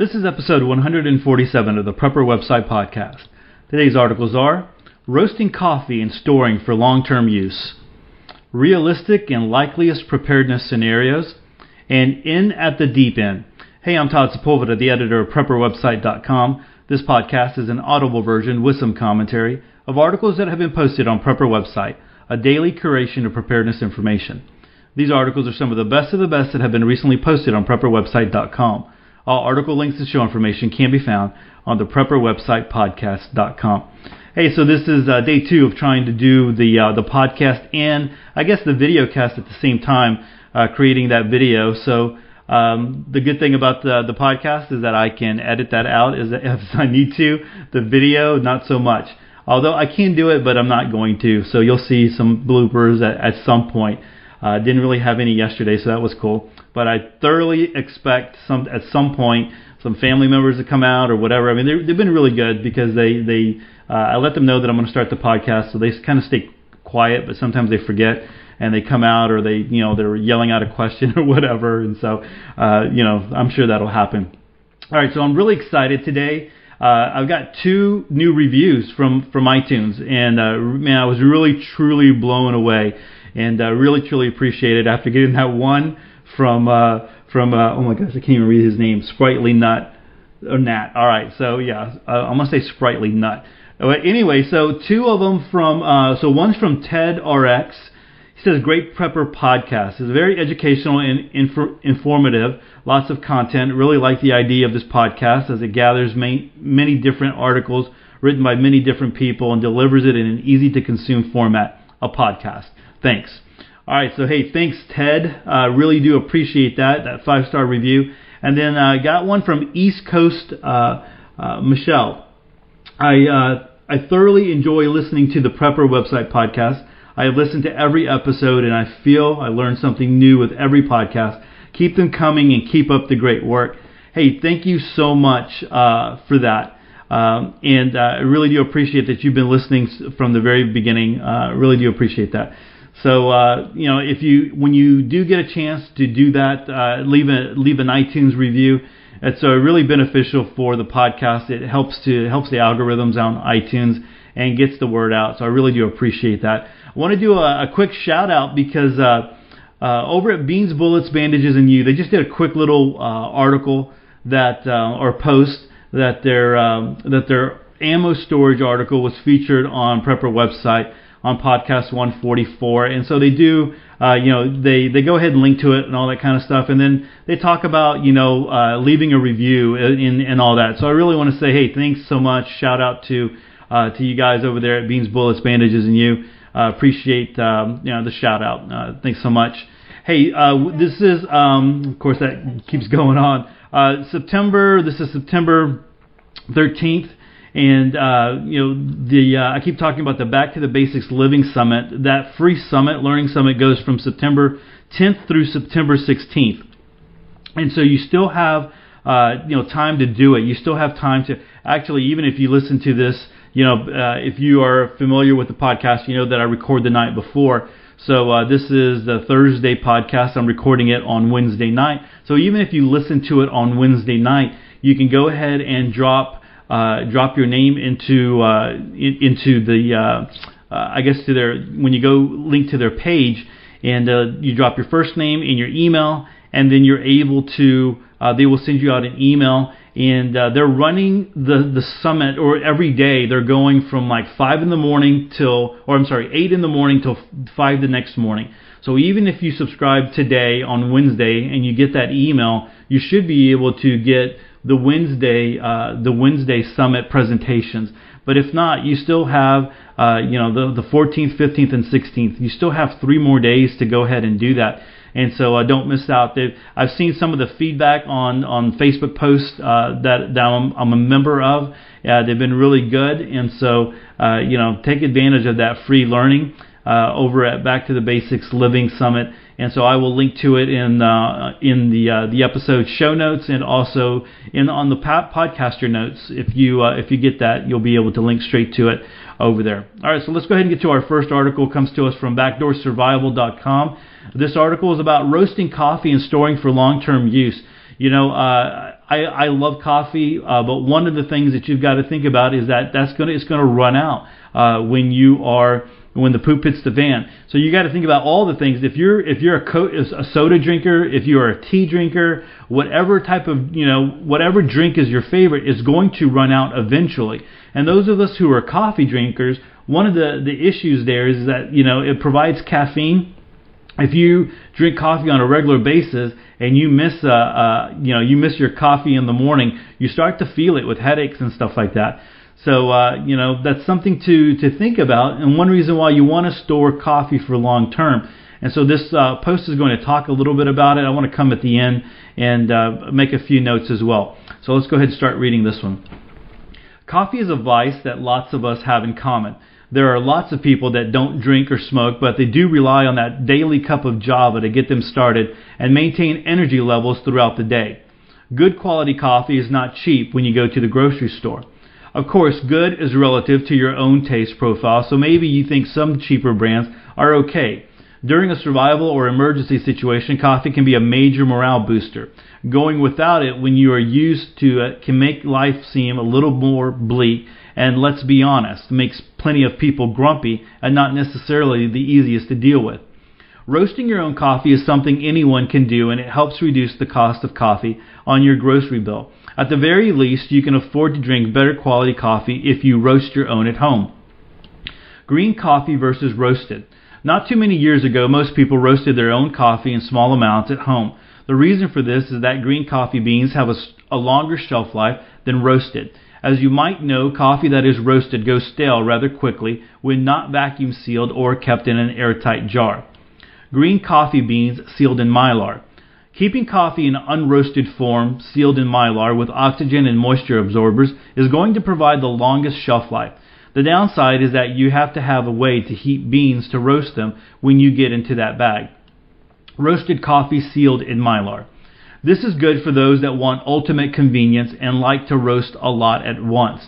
This is episode 147 of the Prepper Website Podcast. Today's articles are Roasting Coffee and Storing for Long Term Use, Realistic and Likeliest Preparedness Scenarios, and In at the Deep End. Hey, I'm Todd Sepulveda, the editor of PrepperWebsite.com. This podcast is an audible version with some commentary of articles that have been posted on Prepper Website, a daily curation of preparedness information. These articles are some of the best of the best that have been recently posted on PrepperWebsite.com. All article links and show information can be found on the Prepper website podcast.com. Hey, so this is uh, day two of trying to do the uh, the podcast and I guess the video cast at the same time, uh, creating that video. So um, the good thing about the the podcast is that I can edit that out as if I need to. The video, not so much. Although I can do it, but I'm not going to. So you'll see some bloopers at, at some point. Uh, didn't really have any yesterday, so that was cool. But I thoroughly expect some at some point some family members to come out or whatever. I mean, they've been really good because they they uh, I let them know that I'm going to start the podcast, so they kind of stay quiet, but sometimes they forget and they come out or they you know they're yelling out a question or whatever, and so uh, you know I'm sure that'll happen. All right, so I'm really excited today. Uh, I've got two new reviews from from iTunes, and uh, man, I was really truly blown away and uh, really truly appreciate it after getting that one from uh, from uh, oh my gosh, I can't even read his name, Sprightly Nut or Nat. All right, so yeah, uh, I'm gonna say Sprightly Nut. But anyway, so two of them from uh, so one's from Ted RX. He says, "Great Prepper podcast. It's very educational and infor- informative. Lots of content. Really like the idea of this podcast as it gathers many, many different articles written by many different people and delivers it in an easy to consume format. A podcast. Thanks. All right, so hey, thanks, Ted. Uh, really do appreciate that that five star review. And then I uh, got one from East Coast uh, uh, Michelle. I uh, I thoroughly enjoy listening to the Prepper website podcast. I have listened to every episode, and I feel I learn something new with every podcast. Keep them coming and keep up the great work. Hey, thank you so much uh, for that. Um, and I really do appreciate that you've been listening from the very beginning. Really do appreciate that. So uh, you know, if you when you do get a chance to do that, uh, leave a leave an iTunes review. It's uh, really beneficial for the podcast. It helps to helps the algorithms on iTunes and gets the word out. So I really do appreciate that. I want to do a, a quick shout out because uh, uh, over at Beans, Bullets, Bandages, and You, they just did a quick little uh, article that or post that their um, that their ammo storage article was featured on Prepper website on podcast 144. And so they do, uh, you know, they, they go ahead and link to it and all that kind of stuff. And then they talk about, you know, uh, leaving a review and, and all that. So I really want to say, hey, thanks so much. Shout out to, uh, to you guys over there at Beans, Bullets, Bandages, and you. Uh, appreciate, um, you know, the shout out. Uh, thanks so much. Hey, uh, this is, um, of course, that keeps going on. September, this is September 13th. And uh, you know, the uh, I keep talking about the Back to the Basics Living Summit. That free summit, learning summit, goes from September 10th through September 16th. And so you still have uh, you know time to do it. You still have time to actually, even if you listen to this, you know, uh, if you are familiar with the podcast, you know that I record the night before. So uh, this is the Thursday podcast. I'm recording it on Wednesday night. So even if you listen to it on Wednesday night, you can go ahead and drop uh, drop your name into uh, in, into the uh, uh, I guess to their when you go link to their page and uh, you drop your first name and your email and then you're able to they will send you out an email and they're running the the summit or every day they're going from like five in the morning till or I'm sorry eight in the morning till five the next morning. So even if you subscribe today on Wednesday and you get that email, you should be able to get the Wednesday uh, the Wednesday summit presentations. But if not, you still have uh, you know the the 14th, 15th, and 16th. You still have three more days to go ahead and do that. And so uh, don't miss out. They've, I've seen some of the feedback on on Facebook posts uh, that that I'm, I'm a member of. They've been really good, and so uh, you know take advantage of that free learning uh, over at Back to the Basics Living Summit. And so I will link to it in uh, in the uh, the episode show notes and also in on the podcaster notes. If you uh, if you get that, you'll be able to link straight to it over there. All right, so let's go ahead and get to our first article. It comes to us from backdoorsurvival.com. This article is about roasting coffee and storing for long-term use. You know, uh, I, I love coffee, uh, but one of the things that you've got to think about is that that's gonna it's gonna run out uh, when you are when the poop hits the fan. So you got to think about all the things. If you're if you're a, co- a soda drinker, if you are a tea drinker, whatever type of you know whatever drink is your favorite is going to run out eventually. And those of us who are coffee drinkers, one of the the issues there is that you know it provides caffeine. If you drink coffee on a regular basis and you miss uh, uh you know you miss your coffee in the morning, you start to feel it with headaches and stuff like that. So uh, you know that's something to to think about, and one reason why you want to store coffee for long term. And so this uh, post is going to talk a little bit about it. I want to come at the end and uh, make a few notes as well. So let's go ahead and start reading this one. Coffee is a vice that lots of us have in common. There are lots of people that don't drink or smoke, but they do rely on that daily cup of Java to get them started and maintain energy levels throughout the day. Good quality coffee is not cheap when you go to the grocery store. Of course, good is relative to your own taste profile, so maybe you think some cheaper brands are okay. During a survival or emergency situation, coffee can be a major morale booster. Going without it when you are used to it can make life seem a little more bleak, and let's be honest, makes plenty of people grumpy and not necessarily the easiest to deal with. Roasting your own coffee is something anyone can do, and it helps reduce the cost of coffee on your grocery bill. At the very least, you can afford to drink better quality coffee if you roast your own at home. Green coffee versus roasted. Not too many years ago, most people roasted their own coffee in small amounts at home. The reason for this is that green coffee beans have a, a longer shelf life than roasted. As you might know, coffee that is roasted goes stale rather quickly when not vacuum sealed or kept in an airtight jar. Green coffee beans sealed in mylar. Keeping coffee in unroasted form, sealed in mylar with oxygen and moisture absorbers, is going to provide the longest shelf life. The downside is that you have to have a way to heat beans to roast them when you get into that bag. Roasted coffee sealed in mylar. This is good for those that want ultimate convenience and like to roast a lot at once,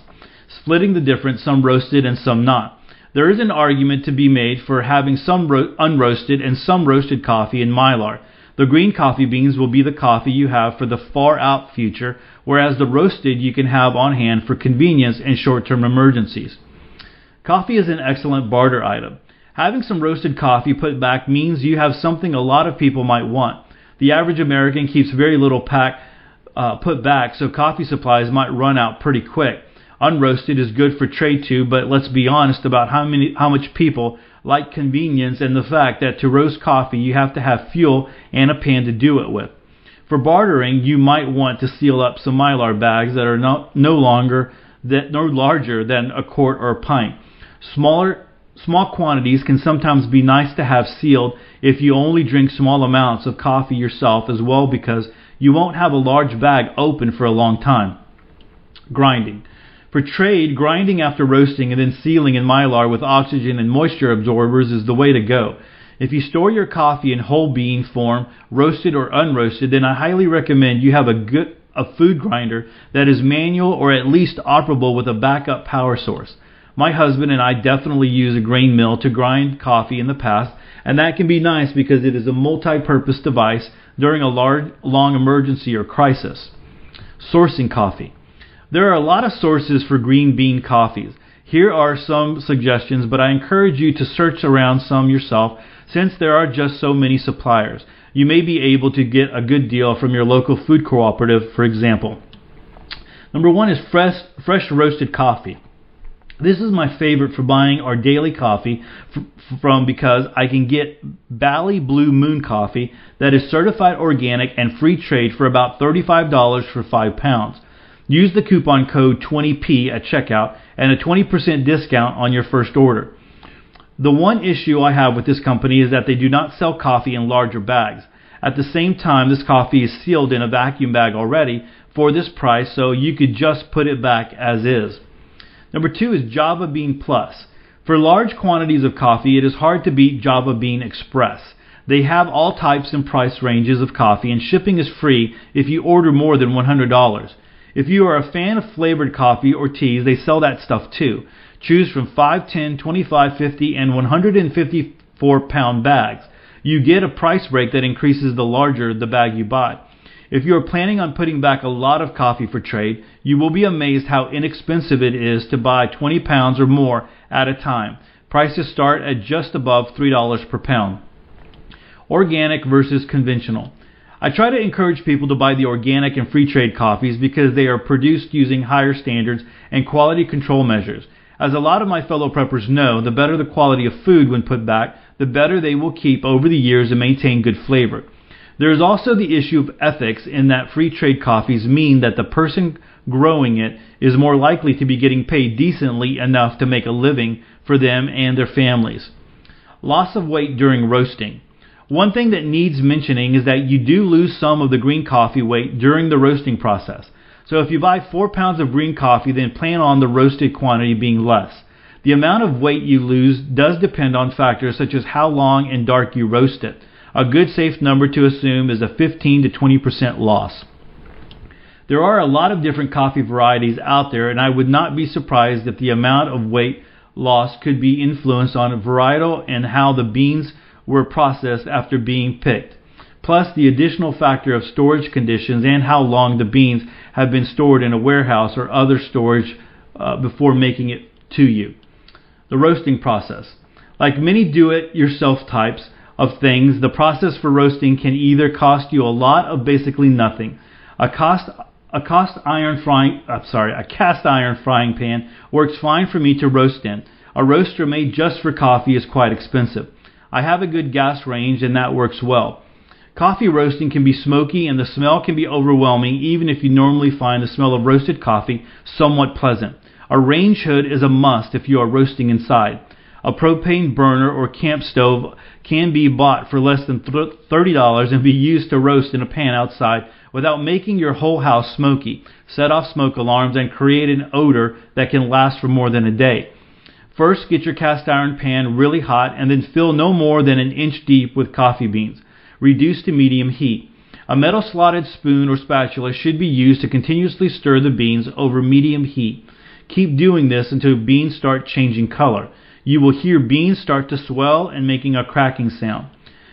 splitting the difference, some roasted and some not. There is an argument to be made for having some ro- unroasted and some roasted coffee in mylar. The green coffee beans will be the coffee you have for the far out future, whereas the roasted you can have on hand for convenience and short term emergencies. Coffee is an excellent barter item. Having some roasted coffee put back means you have something a lot of people might want. The average American keeps very little pack uh, put back, so coffee supplies might run out pretty quick. Unroasted is good for trade too, but let's be honest about how many how much people like convenience and the fact that to roast coffee you have to have fuel and a pan to do it with. For bartering, you might want to seal up some mylar bags that are no, no longer that no larger than a quart or a pint. Smaller small quantities can sometimes be nice to have sealed if you only drink small amounts of coffee yourself as well because you won't have a large bag open for a long time. Grinding. For trade, grinding after roasting and then sealing in mylar with oxygen and moisture absorbers is the way to go. If you store your coffee in whole bean form, roasted or unroasted, then I highly recommend you have a good a food grinder that is manual or at least operable with a backup power source. My husband and I definitely use a grain mill to grind coffee in the past, and that can be nice because it is a multi-purpose device during a large, long emergency or crisis. Sourcing coffee. There are a lot of sources for green bean coffees. Here are some suggestions, but I encourage you to search around some yourself since there are just so many suppliers. You may be able to get a good deal from your local food cooperative, for example. Number one is fresh, fresh roasted coffee. This is my favorite for buying our daily coffee from because I can get Bali Blue Moon coffee that is certified organic and free trade for about $35 for 5 pounds. Use the coupon code 20P at checkout and a 20% discount on your first order. The one issue I have with this company is that they do not sell coffee in larger bags. At the same time, this coffee is sealed in a vacuum bag already for this price, so you could just put it back as is. Number two is Java Bean Plus. For large quantities of coffee, it is hard to beat Java Bean Express. They have all types and price ranges of coffee, and shipping is free if you order more than $100. If you are a fan of flavored coffee or teas, they sell that stuff too. Choose from 5, 10, 25, 50, and 154 pound bags. You get a price break that increases the larger the bag you buy. If you are planning on putting back a lot of coffee for trade, you will be amazed how inexpensive it is to buy 20 pounds or more at a time. Prices start at just above $3 per pound. Organic versus conventional. I try to encourage people to buy the organic and free trade coffees because they are produced using higher standards and quality control measures. As a lot of my fellow preppers know, the better the quality of food when put back, the better they will keep over the years and maintain good flavor. There is also the issue of ethics in that free trade coffees mean that the person growing it is more likely to be getting paid decently enough to make a living for them and their families. Loss of weight during roasting. One thing that needs mentioning is that you do lose some of the green coffee weight during the roasting process. So if you buy 4 pounds of green coffee, then plan on the roasted quantity being less. The amount of weight you lose does depend on factors such as how long and dark you roast it. A good safe number to assume is a 15 to 20% loss. There are a lot of different coffee varieties out there, and I would not be surprised if the amount of weight loss could be influenced on a varietal and how the beans were processed after being picked, plus the additional factor of storage conditions and how long the beans have been stored in a warehouse or other storage uh, before making it to you. The roasting process. Like many do it yourself types of things, the process for roasting can either cost you a lot of basically nothing. A cost a cast iron frying I'm sorry, a cast iron frying pan works fine for me to roast in. A roaster made just for coffee is quite expensive. I have a good gas range and that works well. Coffee roasting can be smoky and the smell can be overwhelming even if you normally find the smell of roasted coffee somewhat pleasant. A range hood is a must if you are roasting inside. A propane burner or camp stove can be bought for less than $30 and be used to roast in a pan outside without making your whole house smoky, set off smoke alarms, and create an odor that can last for more than a day. First, get your cast iron pan really hot and then fill no more than an inch deep with coffee beans. Reduce to medium heat. A metal slotted spoon or spatula should be used to continuously stir the beans over medium heat. Keep doing this until beans start changing color. You will hear beans start to swell and making a cracking sound.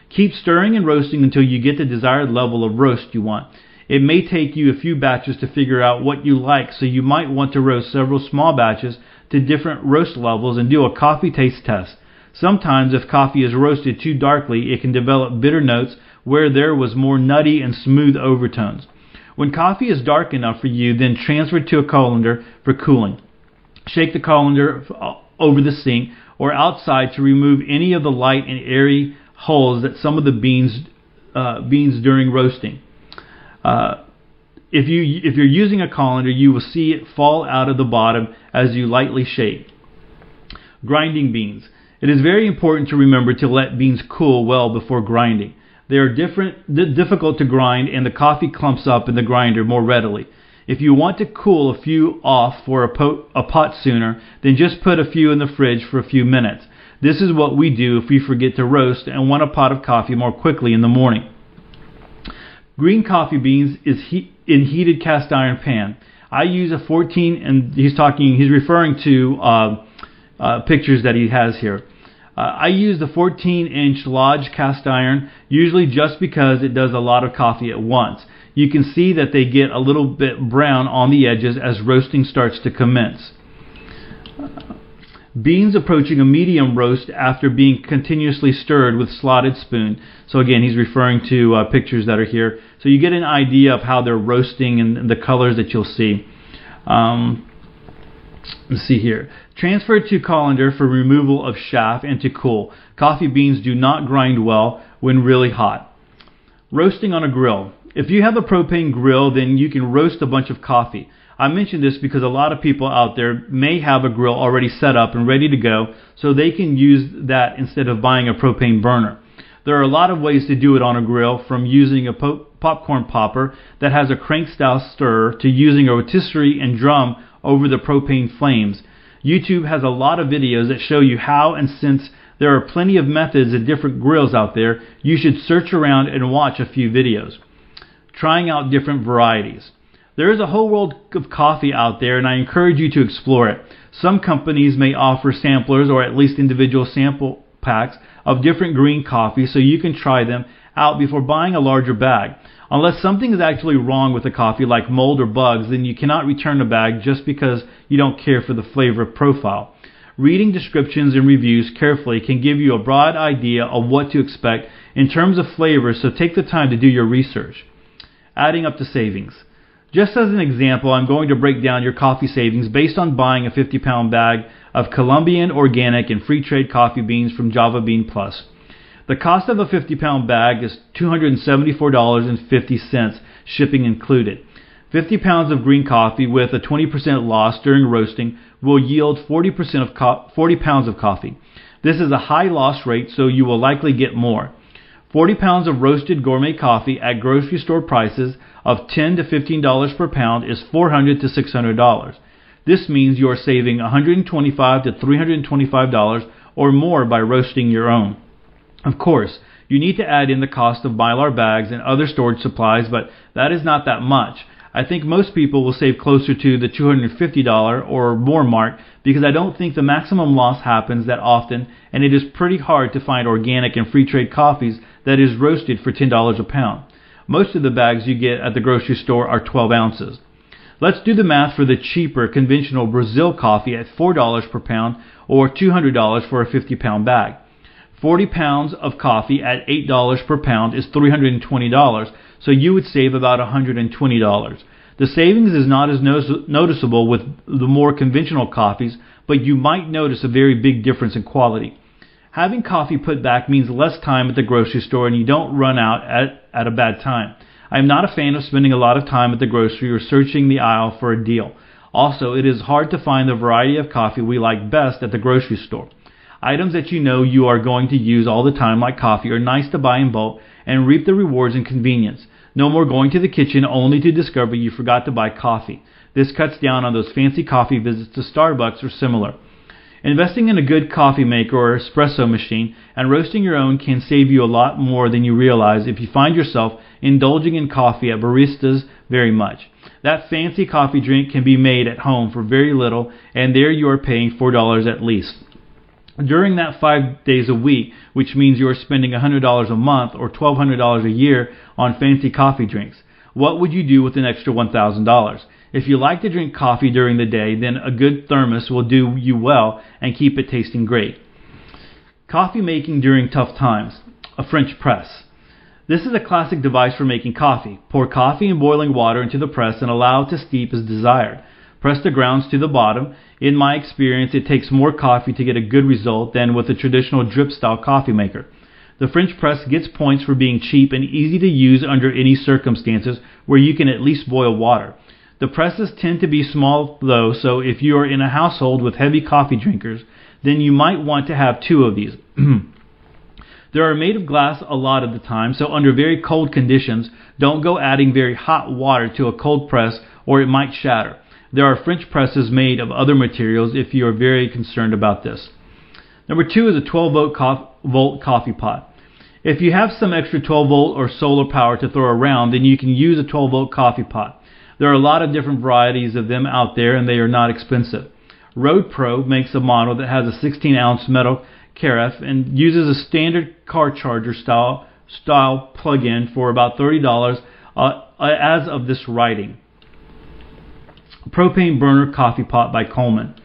Keep stirring and roasting until you get the desired level of roast you want. It may take you a few batches to figure out what you like, so you might want to roast several small batches to different roast levels and do a coffee taste test. Sometimes, if coffee is roasted too darkly, it can develop bitter notes where there was more nutty and smooth overtones. When coffee is dark enough for you, then transfer to a colander for cooling. Shake the colander over the sink or outside to remove any of the light and airy holes that some of the beans uh, beans during roasting. Uh, if you if you're using a colander, you will see it fall out of the bottom as you lightly shake. Grinding beans. It is very important to remember to let beans cool well before grinding. They are different, difficult to grind, and the coffee clumps up in the grinder more readily. If you want to cool a few off for a, po- a pot sooner, then just put a few in the fridge for a few minutes. This is what we do if we forget to roast and want a pot of coffee more quickly in the morning. Green coffee beans is heat, in heated cast iron pan. I use a 14, and he's talking, he's referring to uh, uh, pictures that he has here. Uh, I use the 14 inch Lodge cast iron, usually just because it does a lot of coffee at once. You can see that they get a little bit brown on the edges as roasting starts to commence. Beans approaching a medium roast after being continuously stirred with slotted spoon. So again, he's referring to uh, pictures that are here. So you get an idea of how they're roasting and, the colors that you'll see. Um, let's see here. Transfer to colander for removal of chaff and to cool. Coffee beans do not grind well when really hot. Roasting on a grill. If you have a propane grill, then you can roast a bunch of coffee. I mention this because a lot of people out there may have a grill already set up and ready to go, so they can use that instead of buying a propane burner. There are a lot of ways to do it on a grill, from using a po- popcorn popper that has a crank style stir to using a rotisserie and drum over the propane flames. YouTube has a lot of videos that show you how, and since there are plenty of methods and different grills out there, you should search around and watch a few videos. Trying out different varieties. There is a whole world of coffee out there, and I encourage you to explore it. Some companies may offer samplers or at least individual sample packs of different green coffee so you can try them out before buying a larger bag. Unless something is actually wrong with the coffee, like mold or bugs, then you cannot return the bag just because you don't care for the flavor profile. Reading descriptions and reviews carefully can give you a broad idea of what to expect in terms of flavor, so take the time to do your research. Adding up to savings. Just as an example, I'm going to break down your coffee savings based on buying a 50 pound bag of Colombian organic and free trade coffee beans from Java Bean Plus. The cost of a 50 pound bag is $274.50, shipping included. 50 pounds of green coffee with a 20% loss during roasting will yield 40% of co- 40 pounds of coffee. This is a high loss rate, so you will likely get more. 40 pounds of roasted gourmet coffee at grocery store prices of 10 to $15 per pound is 400 to $600. This means you are saving 125 to $325 or more by roasting your own. Of course, you need to add in the cost of mylar bags and other storage supplies, but that is not that much. I think most people will save closer to the $250 or more mark because I don't think the maximum loss happens that often and it is pretty hard to find organic and free trade coffees that is roasted for $10 a pound. Most of the bags you get at the grocery store are 12 ounces. Let's do the math for the cheaper conventional Brazil coffee at $4 per pound or $200 for a 50 pound bag. 40 pounds of coffee at $8 per pound is $320, so you would save about $120. The savings is not as noticeable with the more conventional coffees, but you might notice a very big difference in quality. Having coffee put back means less time at the grocery store and you don't run out at, at a bad time. I am not a fan of spending a lot of time at the grocery or searching the aisle for a deal. Also, it is hard to find the variety of coffee we like best at the grocery store. Items that you know you are going to use all the time, like coffee, are nice to buy in bulk and reap the rewards and convenience. No more going to the kitchen only to discover you forgot to buy coffee. This cuts down on those fancy coffee visits to Starbucks or similar. Investing in a good coffee maker or espresso machine and roasting your own can save you a lot more than you realize if you find yourself indulging in coffee at baristas very much. That fancy coffee drink can be made at home for very little, and there you are paying $4 at least. During that five days a week, which means you are spending $100 a month or $1,200 a year on fancy coffee drinks, what would you do with an extra $1,000? If you like to drink coffee during the day, then a good thermos will do you well and keep it tasting great. Coffee making during tough times. A French press. This is a classic device for making coffee. Pour coffee and boiling water into the press and allow it to steep as desired. Press the grounds to the bottom. In my experience, it takes more coffee to get a good result than with a traditional drip style coffee maker. The French press gets points for being cheap and easy to use under any circumstances where you can at least boil water. The presses tend to be small though, so if you are in a household with heavy coffee drinkers, then you might want to have two of these. they are made of glass a lot of the time, so under very cold conditions, don't go adding very hot water to a cold press or it might shatter. There are French presses made of other materials if you are very concerned about this. Number two is a 12 volt, co- volt coffee pot. If you have some extra 12 volt or solar power to throw around, then you can use a 12 volt coffee pot. There are a lot of different varieties of them out there and they are not expensive. Road Pro makes a model that has a 16 ounce metal carafe and uses a standard car charger style style plug-in for about $30 uh, as of this writing propane burner coffee pot by Coleman.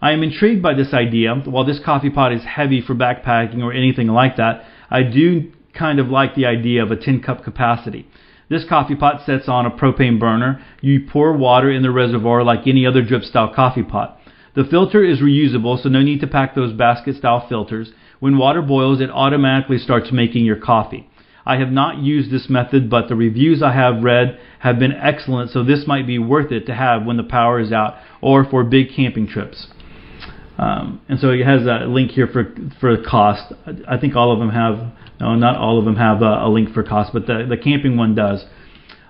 I am intrigued by this idea. While this coffee pot is heavy for backpacking or anything like that, I do kind of like the idea of a 10 cup capacity. This coffee pot sets on a propane burner. You pour water in the reservoir like any other drip style coffee pot. The filter is reusable, so no need to pack those basket style filters. When water boils, it automatically starts making your coffee. I have not used this method, but the reviews I have read have been excellent, so this might be worth it to have when the power is out or for big camping trips. Um, and so it has a link here for for cost. I think all of them have no, not all of them have a, a link for cost, but the the camping one does.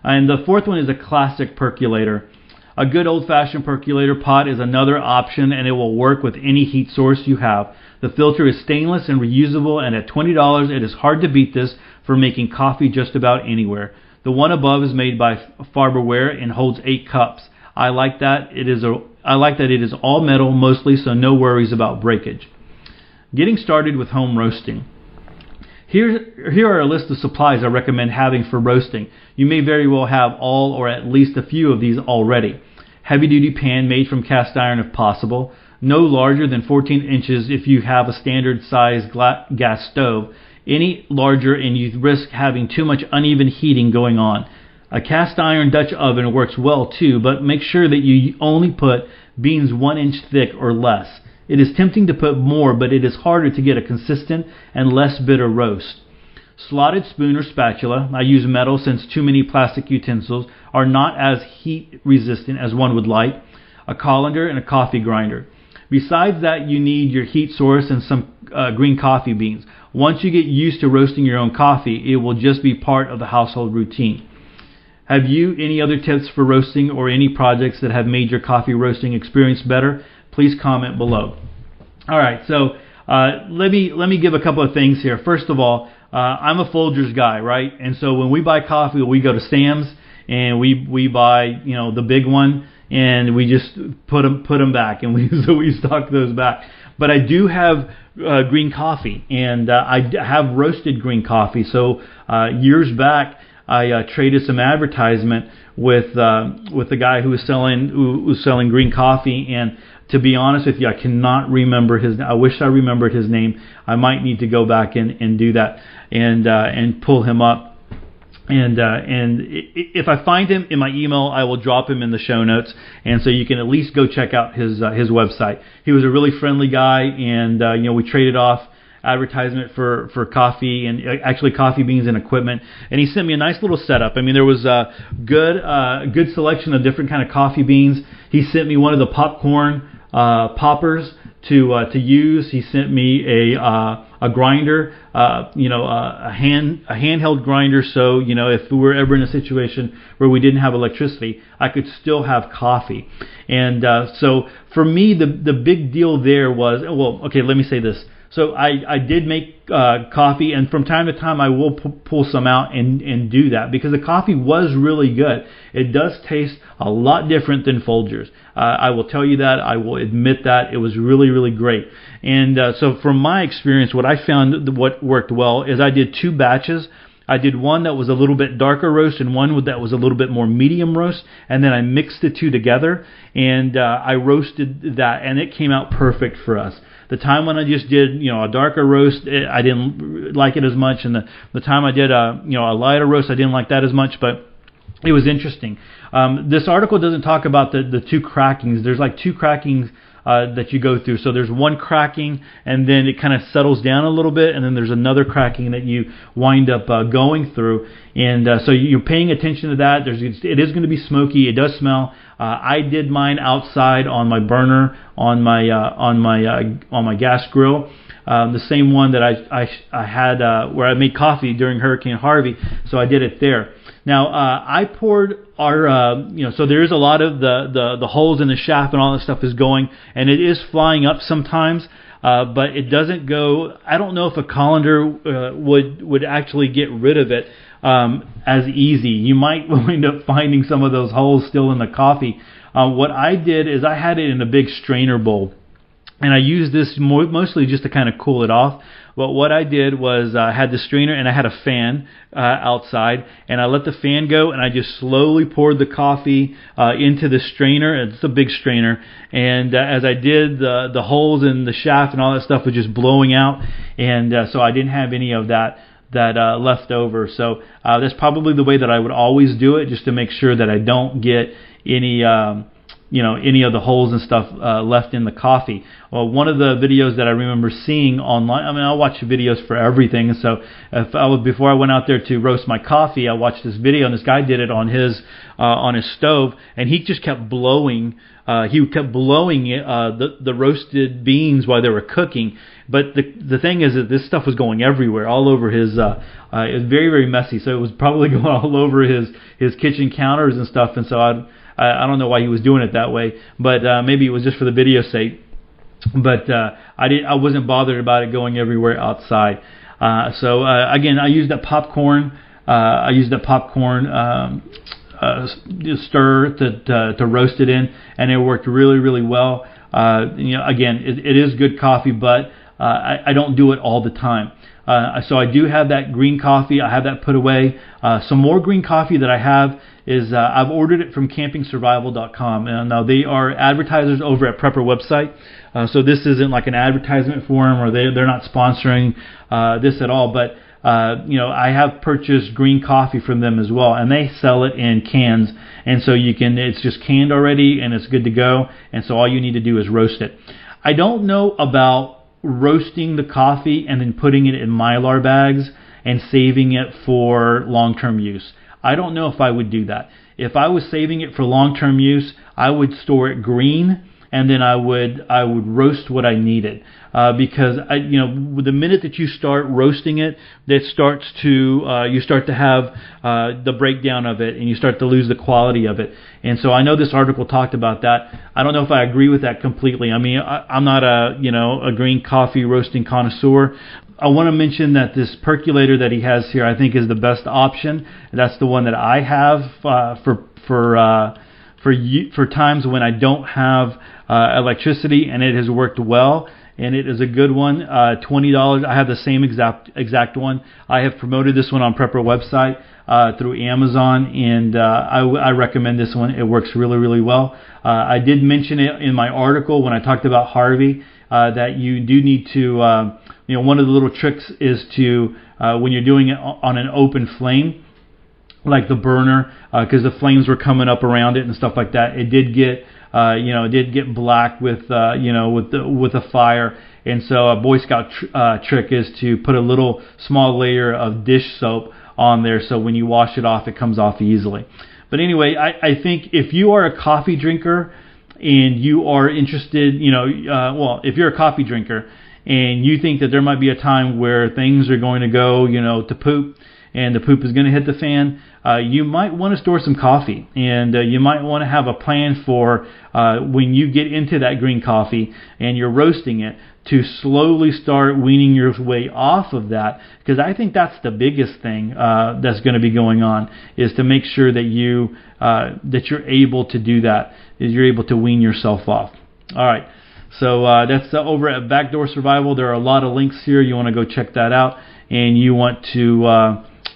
And the fourth one is a classic percolator. A good old fashioned percolator pot is another option and it will work with any heat source you have. The filter is stainless and reusable, and at $20 it is hard to beat this for making coffee just about anywhere. The one above is made by Farberware and holds eight cups. I like that it is a I like that it is all metal mostly, so no worries about breakage. Getting started with home roasting. Here, here are a list of supplies I recommend having for roasting. You may very well have all or at least a few of these already. Heavy duty pan made from cast iron if possible. No larger than 14 inches if you have a standard size gas stove. Any larger and you risk having too much uneven heating going on. A cast iron Dutch oven works well too, but make sure that you only put beans one inch thick or less. It is tempting to put more, but it is harder to get a consistent and less bitter roast. Slotted spoon or spatula, I use metal since too many plastic utensils are not as heat resistant as one would like, a colander, and a coffee grinder. Besides that, you need your heat source and some uh, green coffee beans. Once you get used to roasting your own coffee, it will just be part of the household routine. Have you any other tips for roasting or any projects that have made your coffee roasting experience better? Please comment below. All right, so uh, let me let me give a couple of things here. First of all, uh, I'm a Folgers guy, right? And so when we buy coffee, we go to Sam's and we we buy you know the big one and we just put them put them back and we so we stock those back. But I do have uh, green coffee and uh, I have roasted green coffee. So uh, years back I uh, traded some advertisement with uh, with the guy who was selling who was selling green coffee and to be honest with you, I cannot remember his. I wish I remembered his name. I might need to go back and, and do that and uh, and pull him up. And uh, and if I find him in my email, I will drop him in the show notes, and so you can at least go check out his uh, his website. He was a really friendly guy, and uh, you know we traded off advertisement for for coffee and uh, actually coffee beans and equipment. And he sent me a nice little setup. I mean, there was a good uh, good selection of different kind of coffee beans. He sent me one of the popcorn uh, poppers to uh, to use. He sent me a uh, a grinder, uh, you know, uh, a hand a handheld grinder. So you know, if we were ever in a situation where we didn't have electricity, I could still have coffee. And uh, so for me, the the big deal there was well, okay, let me say this. So I, I did make uh, coffee, and from time to time I will p- pull some out and, and do that because the coffee was really good. It does taste a lot different than Folgers. Uh, I will tell you that. I will admit that it was really really great. And uh, so from my experience, what I found what worked well is I did two batches. I did one that was a little bit darker roast and one that was a little bit more medium roast, and then I mixed the two together and uh, I roasted that, and it came out perfect for us. The time when I just did, you know, a darker roast, it, I didn't like it as much, and the the time I did a, you know, a lighter roast, I didn't like that as much, but it was interesting. Um, this article doesn't talk about the the two crackings. There's like two crackings uh, that you go through. So there's one cracking, and then it kind of settles down a little bit, and then there's another cracking that you wind up uh, going through. And uh, so you're paying attention to that. There's it is going to be smoky. It does smell. Uh, I did mine outside on my burner on my uh, on my uh, on my gas grill. Um, the same one that I I, I had where I made coffee during Hurricane Harvey, so I did it there. Now uh, I poured our uh, you know so there is a lot of the, the the holes in the chaff and all that stuff is going and it is flying up sometimes. Uh, but it doesn't go. I don't know if a colander uh, would would actually get rid of it um, as easy. You might wind up finding some of those holes still in the coffee. Uh, what I did is I had it in a big strainer bowl, and I used this mo- mostly just to kind of cool it off. But what I did was uh, I had the strainer and I had a fan uh, outside, and I let the fan go, and I just slowly poured the coffee uh, into the strainer. It's a big strainer, and uh, as I did, the the holes in the chaff and all that stuff was just blowing out, and uh, so I didn't have any of that that uh, left over. So uh, that's probably the way that I would always do it, just to make sure that I don't get any. Um, you know any of the holes and stuff uh, left in the coffee. Well, one of the videos that I remember seeing online. I mean, I watch videos for everything, so if I was before I went out there to roast my coffee, I watched this video, and this guy did it on his uh, on his stove, and he just kept blowing. Uh, he kept blowing uh, the the roasted beans while they were cooking. But the the thing is that this stuff was going everywhere, all over his. Uh, uh, it was very very messy, so it was probably going all over his his kitchen counters and stuff. And so I I, I don't know why he was doing it that way, but uh, maybe it was just for the video sake. But uh, I didn't. I wasn't bothered about it going everywhere outside. Uh, so uh, again, I used that popcorn. Uh, I used that popcorn um, uh, stir to, to to roast it in, and it worked really really well. Uh, you know, again, it, it is good coffee, but uh, I, I don't do it all the time. Uh, so I do have that green coffee. I have that put away. Uh, some more green coffee that I have is uh, I've ordered it from CampingSurvival.com, and uh, they are advertisers over at Prepper website. Uh, so this isn't like an advertisement for them, or they they're not sponsoring uh, this at all. But uh, you know, I have purchased green coffee from them as well, and they sell it in cans, and so you can. It's just canned already, and it's good to go. And so all you need to do is roast it. I don't know about roasting the coffee and then putting it in mylar bags and saving it for long-term use. I don't know if I would do that. If I was saving it for long-term use, I would store it green and then I would I would roast what I needed uh, because I you know the minute that you start roasting it, that starts to uh, you start to have uh, the breakdown of it and you start to lose the quality of it. And so I know this article talked about that. I don't know if I agree with that completely. I mean I, I'm not a you know a green coffee roasting connoisseur, I want to mention that this percolator that he has here, I think, is the best option. That's the one that I have uh, for for uh, for for times when I don't have uh, electricity, and it has worked well. And it is a good one. Uh, Twenty dollars. I have the same exact exact one. I have promoted this one on Prepper website uh, through Amazon, and uh, I, I recommend this one. It works really really well. Uh, I did mention it in my article when I talked about Harvey uh, that you do need to. Uh, you know, one of the little tricks is to uh, when you're doing it on an open flame, like the burner, because uh, the flames were coming up around it and stuff like that. It did get uh, you know, did get black with, uh, you know, with the with a fire. And so a Boy Scout tr- uh, trick is to put a little small layer of dish soap on there, so when you wash it off, it comes off easily. But anyway, I, I think if you are a coffee drinker and you are interested, you know, uh, well, if you're a coffee drinker and you think that there might be a time where things are going to go, you know, to poop and the poop is going to hit the fan, uh, you might want to store some coffee, and uh, you might want to have a plan for uh, when you get into that green coffee and you're roasting it to slowly start weaning your way off of that, because I think that's the biggest thing uh, that's going to be going on is to make sure that you uh, that you're able to do that, is you're able to wean yourself off. All right. So uh, that's over at Backdoor Survival. There are a lot of links here. You want to go check that out, and you want to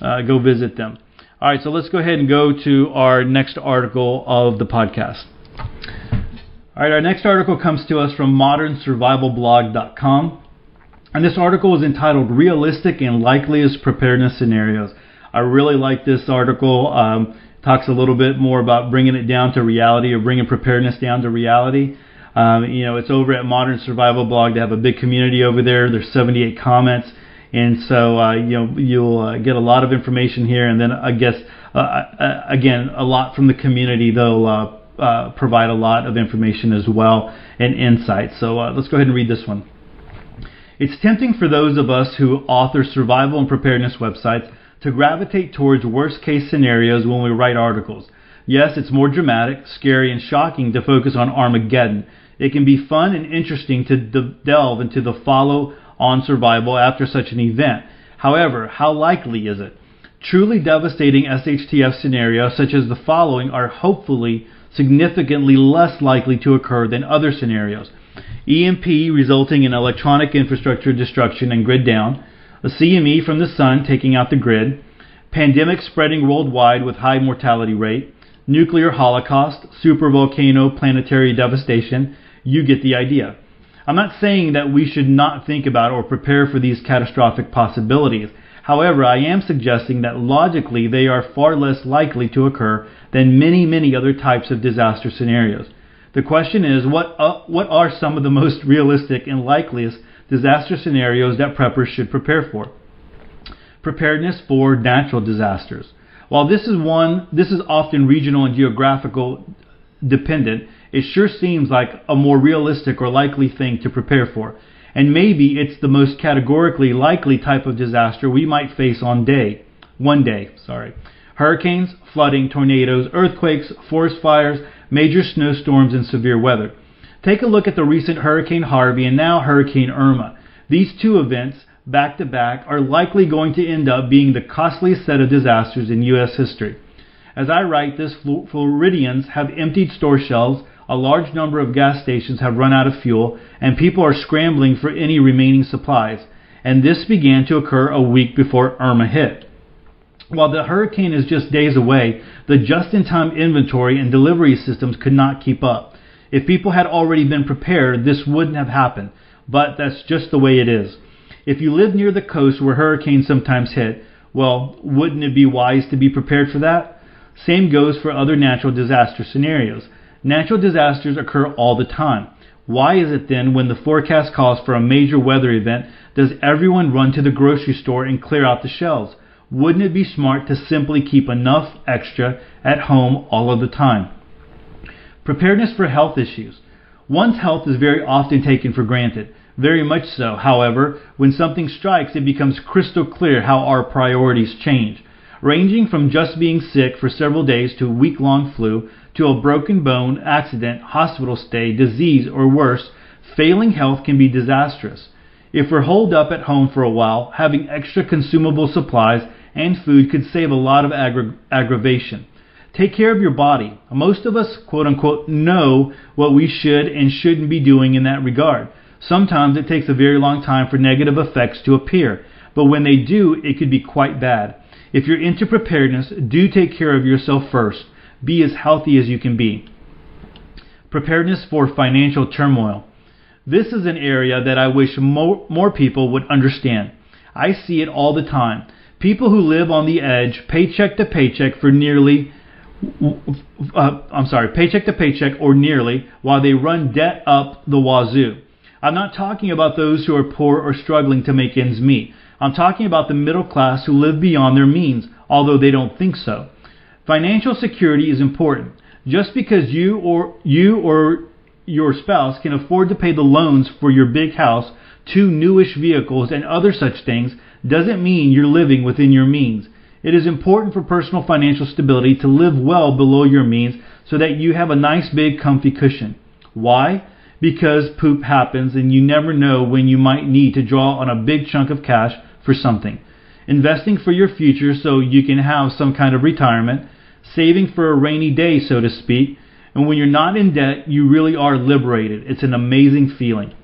uh, go visit them. All right, so let's go ahead and go to our next article of the podcast. All right, our next article comes to us from modernsurvivalblog.com. And this article is entitled Realistic and Likeliest Preparedness Scenarios. I really like this article. Um, talks a little bit more about bringing it down to reality or bringing preparedness down to reality. Um, you know, it's over at Modern Survival Blog. They have a big community over there. There's 78 comments. And so uh, you know you'll uh, get a lot of information here, and then I guess uh, uh again a lot from the community. They'll uh, uh, provide a lot of information as well and insight. So let's go ahead and read this one. It's tempting for those of us who author survival and preparedness websites to gravitate towards worst case scenarios when we write articles. Yes, it's more dramatic, scary, and shocking to focus on Armageddon. It can be fun and interesting to de- delve into the follow on survival after such an event. However, how likely is it? Truly devastating SHTF scenarios such as the following are hopefully significantly less likely to occur than other scenarios. EMP resulting in electronic infrastructure destruction and grid down, a CME from the sun taking out the grid, pandemic spreading worldwide with high mortality rate, nuclear holocaust, supervolcano planetary devastation, you get the idea. I'm not saying that we should not think about or prepare for these catastrophic possibilities. However, I am suggesting that logically they are far less likely to occur than many, many other types of disaster scenarios. The question is, what, uh, what are some of the most realistic and likeliest disaster scenarios that preppers should prepare for? Preparedness for natural disasters. While this is one, this is often regional and geographical dependent, it sure seems like a more realistic or likely thing to prepare for. And maybe it's the most categorically likely type of disaster we might face on day, one day, sorry. Hurricanes, flooding, tornadoes, earthquakes, forest fires, major snowstorms, and severe weather. Take a look at the recent Hurricane Harvey and now Hurricane Irma. These two events, back to back, are likely going to end up being the costliest set of disasters in U.S. history. As I write this, Floridians have emptied store shelves, a large number of gas stations have run out of fuel, and people are scrambling for any remaining supplies. And this began to occur a week before Irma hit. While the hurricane is just days away, the just in time inventory and delivery systems could not keep up. If people had already been prepared, this wouldn't have happened, but that's just the way it is. If you live near the coast where hurricanes sometimes hit, well, wouldn't it be wise to be prepared for that? Same goes for other natural disaster scenarios. Natural disasters occur all the time. Why is it then, when the forecast calls for a major weather event, does everyone run to the grocery store and clear out the shelves? Wouldn't it be smart to simply keep enough extra at home all of the time? Preparedness for health issues. One's health is very often taken for granted. Very much so. However, when something strikes, it becomes crystal clear how our priorities change. Ranging from just being sick for several days to a week long flu, to a broken bone, accident, hospital stay, disease, or worse, failing health can be disastrous. If we're holed up at home for a while, having extra consumable supplies and food could save a lot of aggra- aggravation. Take care of your body. Most of us, quote unquote, know what we should and shouldn't be doing in that regard. Sometimes it takes a very long time for negative effects to appear, but when they do, it could be quite bad. If you're into preparedness, do take care of yourself first. Be as healthy as you can be. Preparedness for financial turmoil. This is an area that I wish more, more people would understand. I see it all the time. People who live on the edge, paycheck to paycheck for nearly, uh, I'm sorry, paycheck to paycheck or nearly, while they run debt up the wazoo. I'm not talking about those who are poor or struggling to make ends meet. I'm talking about the middle class who live beyond their means, although they don't think so. Financial security is important. Just because you or you or your spouse can afford to pay the loans for your big house, two newish vehicles, and other such things doesn't mean you're living within your means. It is important for personal financial stability to live well below your means so that you have a nice big comfy cushion. Why? Because poop happens and you never know when you might need to draw on a big chunk of cash for something. Investing for your future so you can have some kind of retirement, saving for a rainy day, so to speak, and when you're not in debt, you really are liberated. It's an amazing feeling.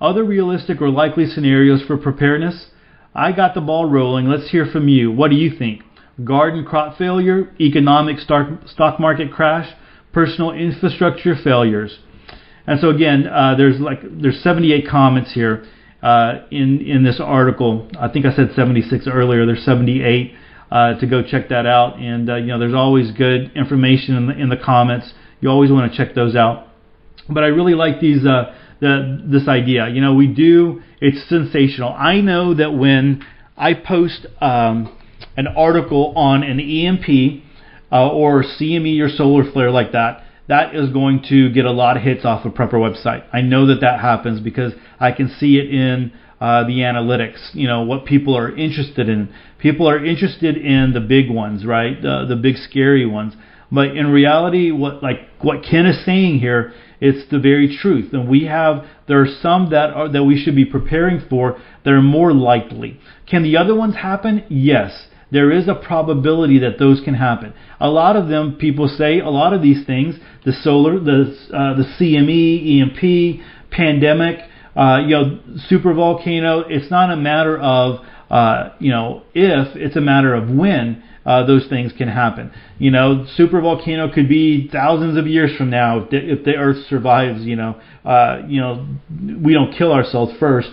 Other realistic or likely scenarios for preparedness? I got the ball rolling. Let's hear from you. What do you think? Garden crop failure, economic stock market crash, personal infrastructure failures. And so again, uh, there's like there's 78 comments here uh, in in this article. I think I said 76 earlier. There's 78 uh, to go check that out. And uh, you know, there's always good information in the, in the comments. You always want to check those out. But I really like these uh, the this idea. You know, we do. It's sensational. I know that when I post um, an article on an EMP uh, or CME or solar flare like that, that is going to get a lot of hits off of Prepper website. I know that that happens because I can see it in uh, the analytics. You know what people are interested in. People are interested in the big ones, right? The big scary ones. But in reality, what like what Ken is saying here, it's the very truth. And we have there are some that are that we should be preparing for that are more likely. Can the other ones happen? Yes. There is a probability that those can happen. A lot of them, people say, a lot of these things, the solar, the uh, the CME, EMP, pandemic, uh, you know, super volcano. It's not a matter of uh, you know if, it's a matter of when uh, those things can happen. You know, super volcano could be thousands of years from now if the Earth survives. You know, uh, you know, we don't kill ourselves first.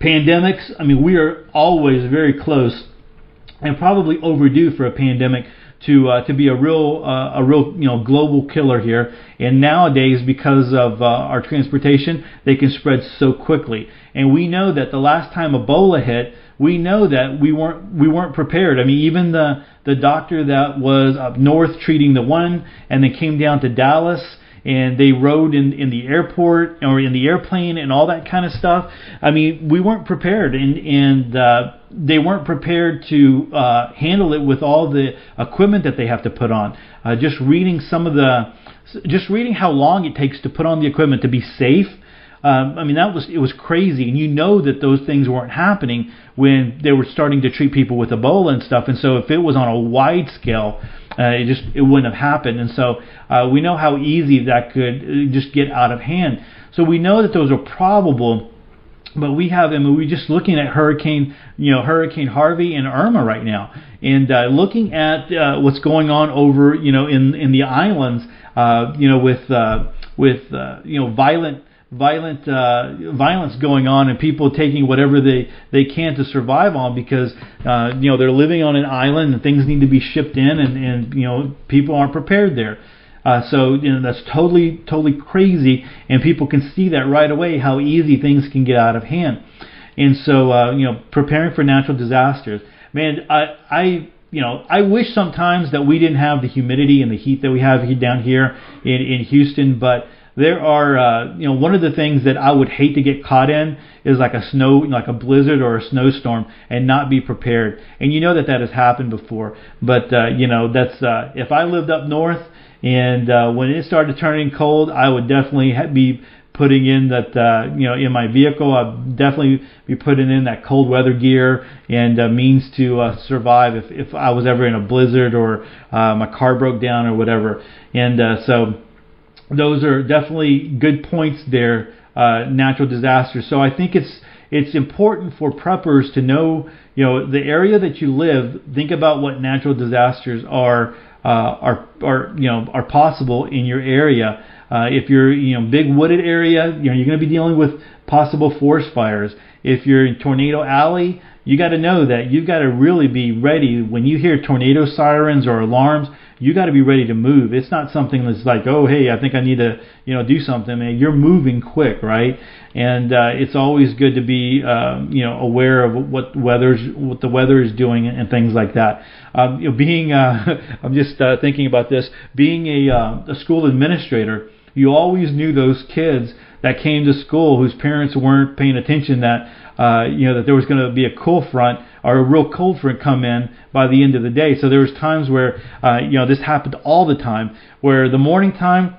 Pandemics. I mean, we are always very close and probably overdue for a pandemic to uh, to be a real uh, a real you know global killer here. And nowadays, because of uh, our transportation, they can spread so quickly. And we know that the last time Ebola hit, we know that we weren't we weren't prepared. I mean, even the the doctor that was up north treating the one, and then came down to Dallas, and they rode in in the airport or in the airplane and all that kind of stuff. I mean, we weren't prepared, and and uh, they weren't prepared to uh, handle it with all the equipment that they have to put on. Uh, just reading some of the, just reading how long it takes to put on the equipment to be safe Um, I mean, that was it was crazy, and you know that those things weren't happening when they were starting to treat people with Ebola and stuff. And so, if it was on a wide scale, uh, it just it wouldn't have happened. And so, uh, we know how easy that could uh, just get out of hand. So we know that those are probable but we have them. We're just looking at Hurricane, you know, Hurricane Harvey and Irma right now, and uh, looking at uh, what's going on over, you know, in in the islands, uh, you know, with uh, with uh, you know violent violent uh, violence going on and people taking whatever they they can to survive on because uh, you know they're living on an island and things need to be shipped in and and you know people aren't prepared there. Uh, so you know that's totally totally crazy, and people can see that right away how easy things can get out of hand. And so uh, you know preparing for natural disasters, man, I I you know I wish sometimes that we didn't have the humidity and the heat that we have here down here in in Houston, but there are uh, you know one of the things that I would hate to get caught in is like a snow like a blizzard or a snowstorm and not be prepared and you know that that has happened before but uh, you know that's uh, if I lived up north and uh, when it started turning cold, I would definitely be putting in that uh, you know in my vehicle. I'd definitely be putting in that cold weather gear and uh, means to uh, survive if if I was ever in a blizzard or uh, my car broke down or whatever. And uh, so those are definitely good points there. Uh, natural disasters. So I think it's it's important for preppers to know you know the area that you live. Think about what natural disasters are uh, are are you know are possible in your area. Uh, if you're you know big wooded area, you know you're going to be dealing with possible forest fires. If you're in Tornado Alley, you got to know that you've got to really be ready when you hear tornado sirens or alarms you got to be ready to move. It's not something that's like, oh, hey, I think I need to, you know, do something. Man, you're moving quick, right? And uh, it's always good to be, uh, you know, aware of what weather's, what the weather is doing and things like that. Um, you know, being, uh, I'm just uh, thinking about this. Being a, uh, a school administrator, you always knew those kids that came to school whose parents weren't paying attention that uh, you know that there was going to be a cool front or a real cold front come in by the end of the day. So there was times where uh, you know this happened all the time, where the morning time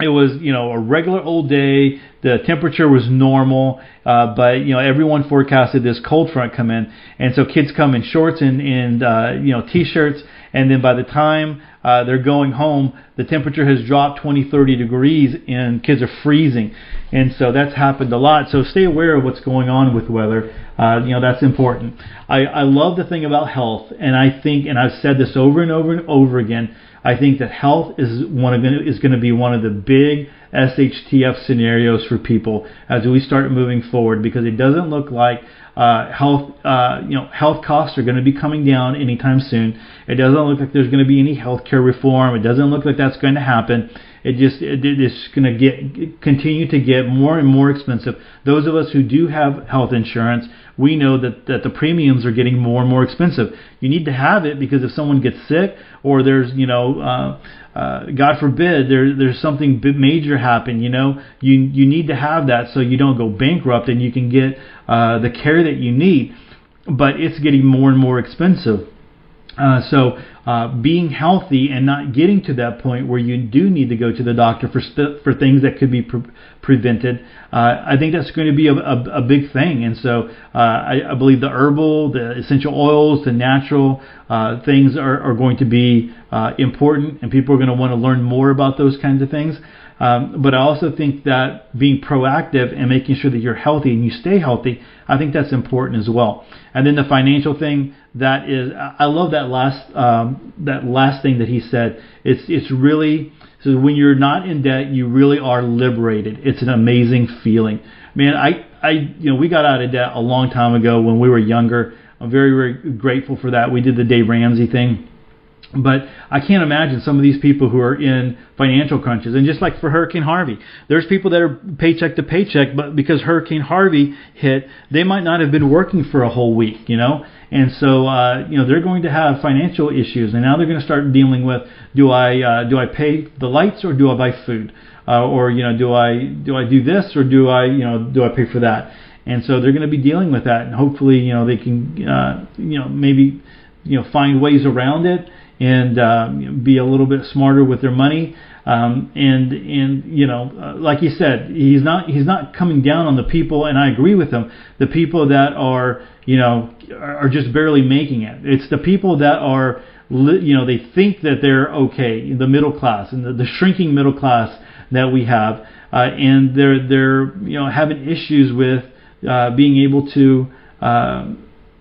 it was you know a regular old day. The temperature was normal, uh, but you know everyone forecasted this cold front come in, and so kids come in shorts and and uh, you know t-shirts, and then by the time uh, they're going home, the temperature has dropped 20, 30 degrees, and kids are freezing, and so that's happened a lot. So stay aware of what's going on with weather. Uh, you know that's important. I I love the thing about health, and I think, and I've said this over and over and over again I think that health is one of is going to be one of the big SHTF scenarios for people as we start moving forward because it doesn't look like uh, health uh, you know health costs are going to be coming down anytime soon. It doesn't look like there's going to be any health care reform. It doesn't look like that's going to happen. It just it, it's going to get continue to get more and more expensive. Those of us who do have health insurance, we know that that the premiums are getting more and more expensive. You need to have it because if someone gets sick or there's you know uh, uh, God forbid there there's something major happen, you know you you need to have that so you don't go bankrupt and you can get uh, the care that you need. But it's getting more and more expensive. Uh, so uh, being healthy and not getting to that point where you do need to go to the doctor for for things that could be pre- prevented, uh, I think that's going to be a, a, a big thing. And so uh, I, I, believe the herbal, the essential oils, the natural uh, things are, are, going to be uh, important, and people are going to want to learn more about those kinds of things. Um, but I also think that being proactive and making sure that you're healthy and you stay healthy, I think that's important as well. And then the financial thing that is, I love that last um, that last thing that he said. It's it's really so when you're not in debt, you really are liberated. It's an amazing feeling, man. I I you know we got out of debt a long time ago when we were younger. I'm very very grateful for that. We did the Dave Ramsey thing but I can't imagine some of these people who are in financial crunches. And just like for Hurricane Harvey, there's people that are paycheck to paycheck, but because Hurricane Harvey hit, they might not have been working for a whole week, you know? And so, uh, you know, they're going to have financial issues. And now they're going to start dealing with, do I, uh, do I pay the lights or do I buy food? Uh, or, you know, do I, do I do this or do I, you know, do I pay for that? And so they're going to be dealing with that. And hopefully, you know, they can, uh, you know, maybe, you know, find ways around it and uh, be a little bit smarter with their money. Um, and and you know, uh, like he said, he's not he's not coming down on the people, and I agree with him. The people that are you know are just barely making it. It's the people that are you know they think that they're okay, the middle class and the, the shrinking middle class that we have, uh, and they're they're you know having issues with uh, being able to. Uh,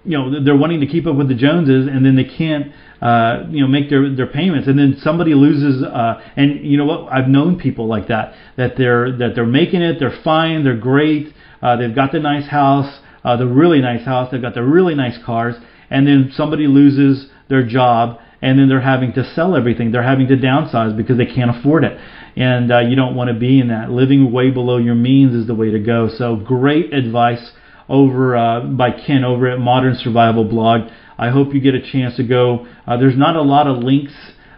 you know they're wanting to keep up with the Joneses, and then they can't uh, you know make their their payments, and then somebody loses. Uh, and you know what? I've known people like that that they're that they're making it, they're fine, they're great, uh, they've got the nice house, uh, the really nice house, they've got the really nice cars, and then somebody loses their job, and then they're having to sell everything. They're having to downsize because they can't afford it. And uh, you don't want to be in that. Living way below your means is the way to go. So great advice over uh, by Ken over at Modern Survival Blog. I hope you get a chance to go. Uh, there's not a lot of links.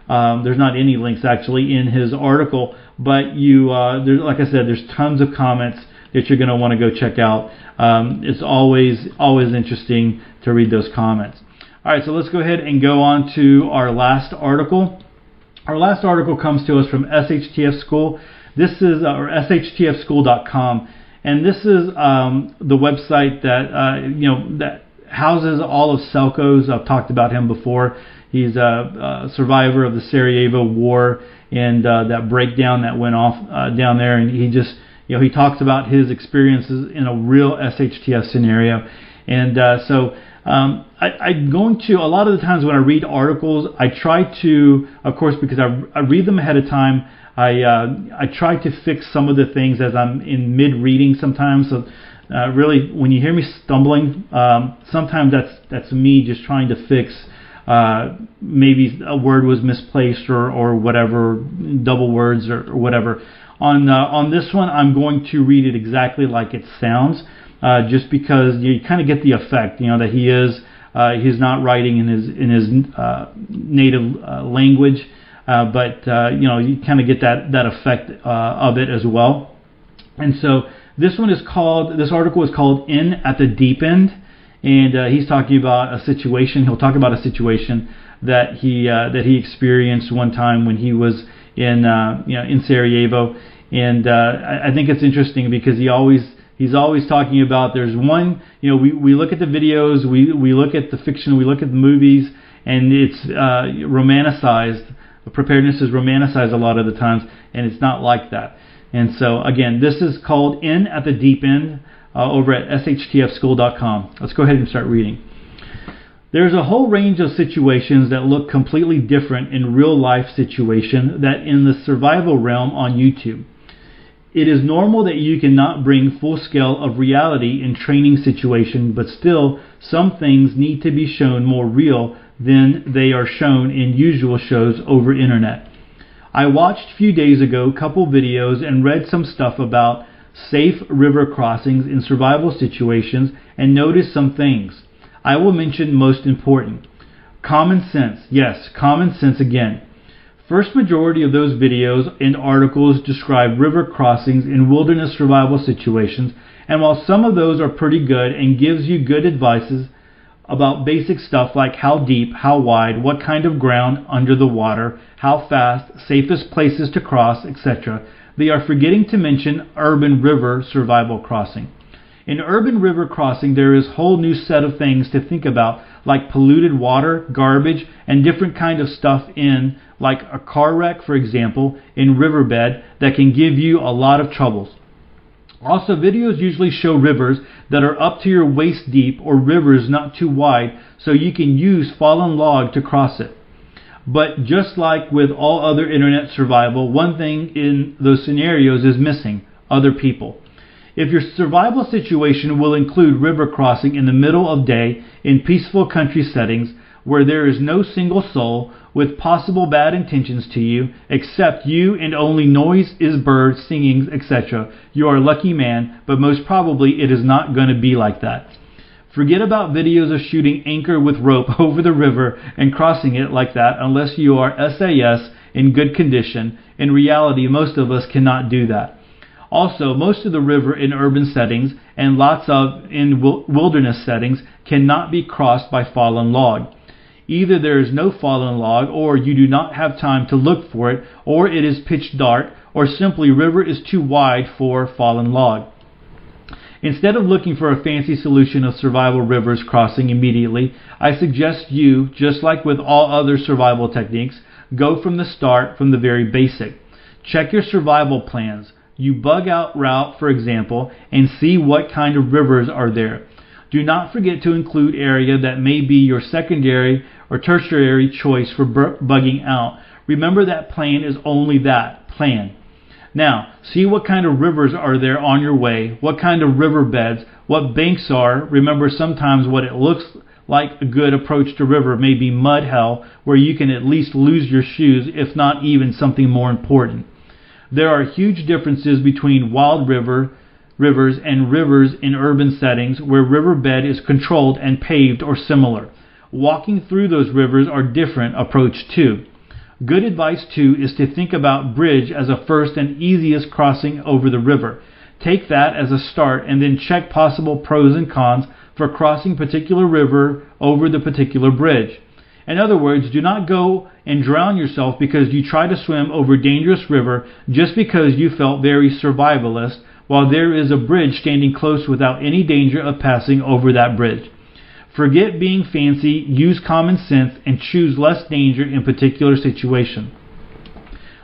Um, there's not any links actually in his article, but you, uh, like I said, there's tons of comments that you're going to want to go check out. Um, it's always always interesting to read those comments. All right, so let's go ahead and go on to our last article. Our last article comes to us from SHTF School. This is uh, or shtfschool.com and this is um, the website that uh, you know that houses all of Selco's. I've talked about him before. He's a, a survivor of the Sarajevo War and uh, that breakdown that went off uh, down there, and he just you know he talks about his experiences in a real SHTF scenario, and uh, so. Um, I, am going to a lot of the times when I read articles, I try to, of course, because I, I read them ahead of time. I uh, I try to fix some of the things as I'm in mid reading sometimes. So uh, really, when you hear me stumbling, um, sometimes that's that's me just trying to fix. Uh, maybe a word was misplaced or or whatever, double words or, or whatever. On uh, on this one, I'm going to read it exactly like it sounds, uh, just because you kind of get the effect, you know, that he is. Uh, he's not writing in his in his uh, native uh, language. But you know you kind of get that that effect of it as well. And so this one is called this article is called "In at the Deep End," and uh, he's talking about a situation. He'll talk about a situation that he uh, that he experienced one time when he was in you know in Sarajevo, and I, I think it's interesting because he always he's always talking about there's one you know we, we look at the videos we we look at the fiction we look at the movies and it's uh, romanticized preparedness is romanticized a lot of the times, and it's not like that. And so, again, this is called In at the Deep End uh, over at shtfschool.com. Let's go ahead and start reading. There's a whole range of situations that look completely different in real life situation that in the survival realm on YouTube. It is normal that you cannot bring full scale of reality in training situation, but still some things need to be shown more real than they are shown in usual shows over internet. I watched a few days ago couple videos and read some stuff about safe river crossings in survival situations and noticed some things. I will mention most important. Common sense. Yes, common sense again. First majority of those videos and articles describe river crossings in wilderness survival situations, and while some of those are pretty good and gives you good advices about basic stuff like how deep, how wide, what kind of ground under the water, how fast, safest places to cross, etc., they are forgetting to mention urban river survival crossing. In urban river crossing, there is a whole new set of things to think about, like polluted water, garbage, and different kind of stuff in, like a car wreck, for example, in riverbed that can give you a lot of troubles. Also, videos usually show rivers that are up to your waist deep or rivers not too wide so you can use fallen log to cross it. But just like with all other internet survival, one thing in those scenarios is missing other people. If your survival situation will include river crossing in the middle of day in peaceful country settings where there is no single soul, with possible bad intentions to you, except you and only noise is birds singing, etc. You are a lucky man, but most probably it is not going to be like that. Forget about videos of shooting anchor with rope over the river and crossing it like that unless you are SAS in good condition. In reality, most of us cannot do that. Also, most of the river in urban settings and lots of in wilderness settings cannot be crossed by fallen log. Either there is no fallen log, or you do not have time to look for it, or it is pitch dark, or simply river is too wide for fallen log. Instead of looking for a fancy solution of survival rivers crossing immediately, I suggest you, just like with all other survival techniques, go from the start, from the very basic. Check your survival plans. You bug out route, for example, and see what kind of rivers are there. Do not forget to include area that may be your secondary or tertiary choice for bugging out. Remember that plan is only that plan. Now, see what kind of rivers are there on your way, what kind of river beds, what banks are. Remember sometimes what it looks like a good approach to river may be mud hell where you can at least lose your shoes if not even something more important. There are huge differences between wild river rivers and rivers in urban settings where riverbed is controlled and paved or similar. Walking through those rivers are different approach too. Good advice too is to think about bridge as a first and easiest crossing over the river. Take that as a start and then check possible pros and cons for crossing particular river over the particular bridge. In other words, do not go and drown yourself because you try to swim over dangerous river just because you felt very survivalist while there is a bridge standing close without any danger of passing over that bridge. Forget being fancy, use common sense, and choose less danger in particular situation.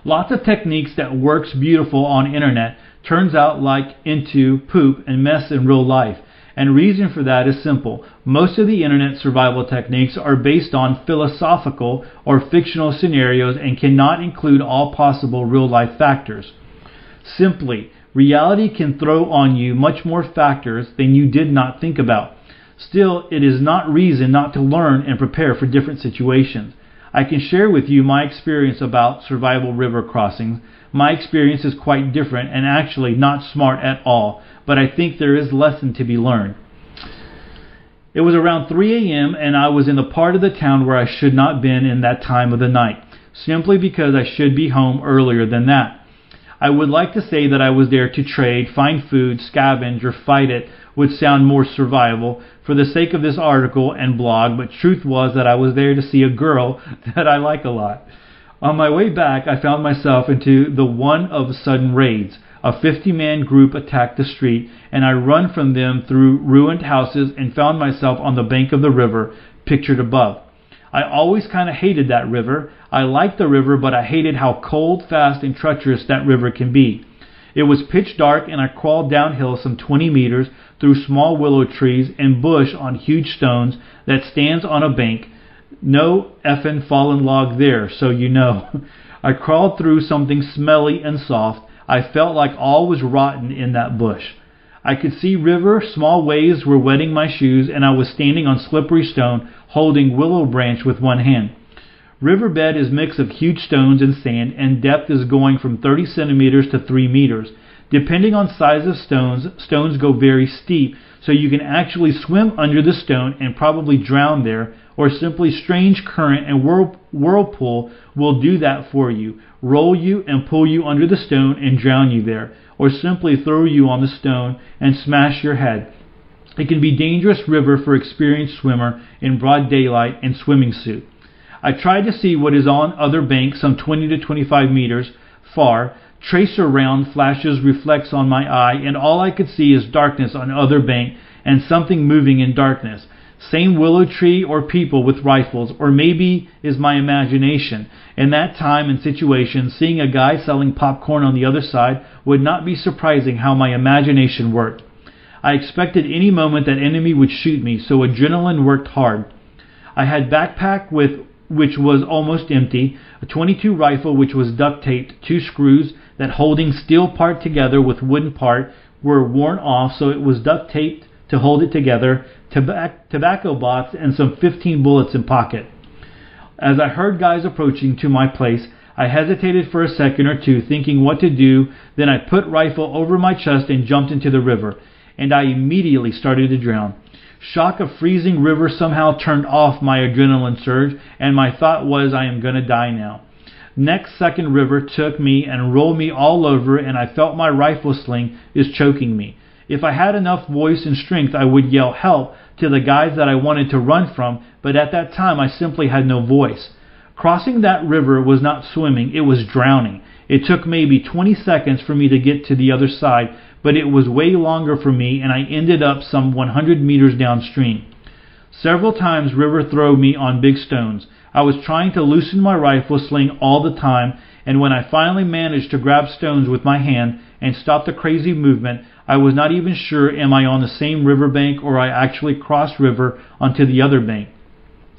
Lots of techniques that works beautiful on internet turns out like into poop and mess in real life. And reason for that is simple. Most of the internet survival techniques are based on philosophical or fictional scenarios and cannot include all possible real life factors. Simply, reality can throw on you much more factors than you did not think about. Still, it is not reason not to learn and prepare for different situations. I can share with you my experience about survival river crossings. My experience is quite different and actually not smart at all, but I think there is lesson to be learned. It was around 3 a.m. and I was in the part of the town where I should not been in that time of the night, simply because I should be home earlier than that. I would like to say that I was there to trade, find food, scavenge, or fight it would sound more survival for the sake of this article and blog, but truth was that I was there to see a girl that I like a lot. On my way back, I found myself into the one of sudden raids. A 50 man group attacked the street, and I run from them through ruined houses and found myself on the bank of the river, pictured above. I always kind of hated that river. I liked the river, but I hated how cold, fast, and treacherous that river can be. It was pitch dark, and I crawled downhill some 20 meters through small willow trees and bush on huge stones that stands on a bank. No effin' fallen log there, so you know. I crawled through something smelly and soft. I felt like all was rotten in that bush. I could see river, small waves were wetting my shoes, and I was standing on slippery stone, holding willow branch with one hand. Riverbed is mix of huge stones and sand, and depth is going from 30 centimeters to 3 meters. Depending on size of stones, stones go very steep, so you can actually swim under the stone and probably drown there, or simply strange current and whirlpool will do that for you, roll you and pull you under the stone and drown you there, or simply throw you on the stone and smash your head. It can be dangerous river for experienced swimmer in broad daylight and swimming suit. I tried to see what is on other banks some 20 to 25 meters far, Tracer round flashes reflects on my eye, and all I could see is darkness on other bank and something moving in darkness. Same willow tree or people with rifles, or maybe is my imagination. In that time and situation, seeing a guy selling popcorn on the other side would not be surprising how my imagination worked. I expected any moment that enemy would shoot me, so adrenaline worked hard. I had backpack with which was almost empty, a 22 rifle which was duct taped, two screws that holding steel part together with wooden part were worn off so it was duct taped to hold it together, tobacco box and some 15 bullets in pocket. As I heard guys approaching to my place, I hesitated for a second or two thinking what to do, then I put rifle over my chest and jumped into the river, and I immediately started to drown. Shock of freezing river somehow turned off my adrenaline surge, and my thought was, I am going to die now. Next second river took me and rolled me all over, and I felt my rifle sling is choking me. If I had enough voice and strength, I would yell help to the guys that I wanted to run from, but at that time I simply had no voice. Crossing that river was not swimming, it was drowning. It took maybe 20 seconds for me to get to the other side, but it was way longer for me and I ended up some 100 meters downstream. Several times river threw me on big stones. I was trying to loosen my rifle sling all the time, and when I finally managed to grab stones with my hand and stop the crazy movement, I was not even sure am I on the same river bank or I actually crossed river onto the other bank.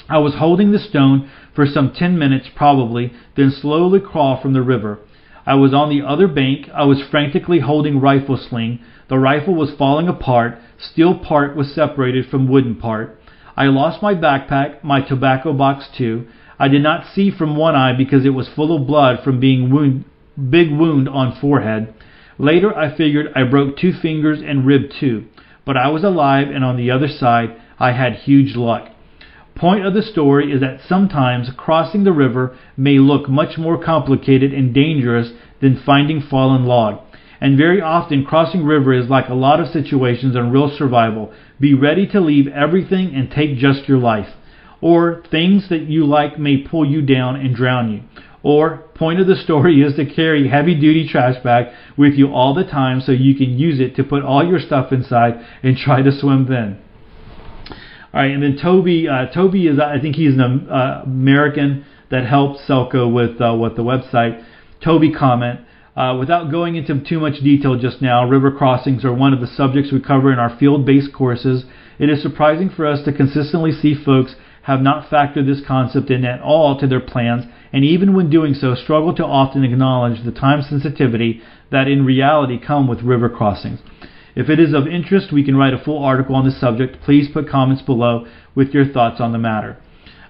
I was holding the stone for some ten minutes probably, then slowly crawl from the river. I was on the other bank. I was frantically holding rifle sling. The rifle was falling apart. Steel part was separated from wooden part. I lost my backpack, my tobacco box too. I did not see from one eye because it was full of blood from being wound, big wound on forehead. Later I figured I broke two fingers and rib too, but I was alive and on the other side I had huge luck. Point of the story is that sometimes crossing the river may look much more complicated and dangerous than finding fallen log. And very often crossing river is like a lot of situations on real survival. Be ready to leave everything and take just your life. Or things that you like may pull you down and drown you. Or, point of the story is to carry heavy duty trash bag with you all the time so you can use it to put all your stuff inside and try to swim then. All right, and then Toby, uh, Toby is I think he's an uh, American that helped Selco with uh, with the website. Toby comment. Uh, without going into too much detail just now, river crossings are one of the subjects we cover in our field-based courses. It is surprising for us to consistently see folks have not factored this concept in at all to their plans and even when doing so, struggle to often acknowledge the time sensitivity that in reality come with river crossings. If it is of interest, we can write a full article on the subject. Please put comments below with your thoughts on the matter.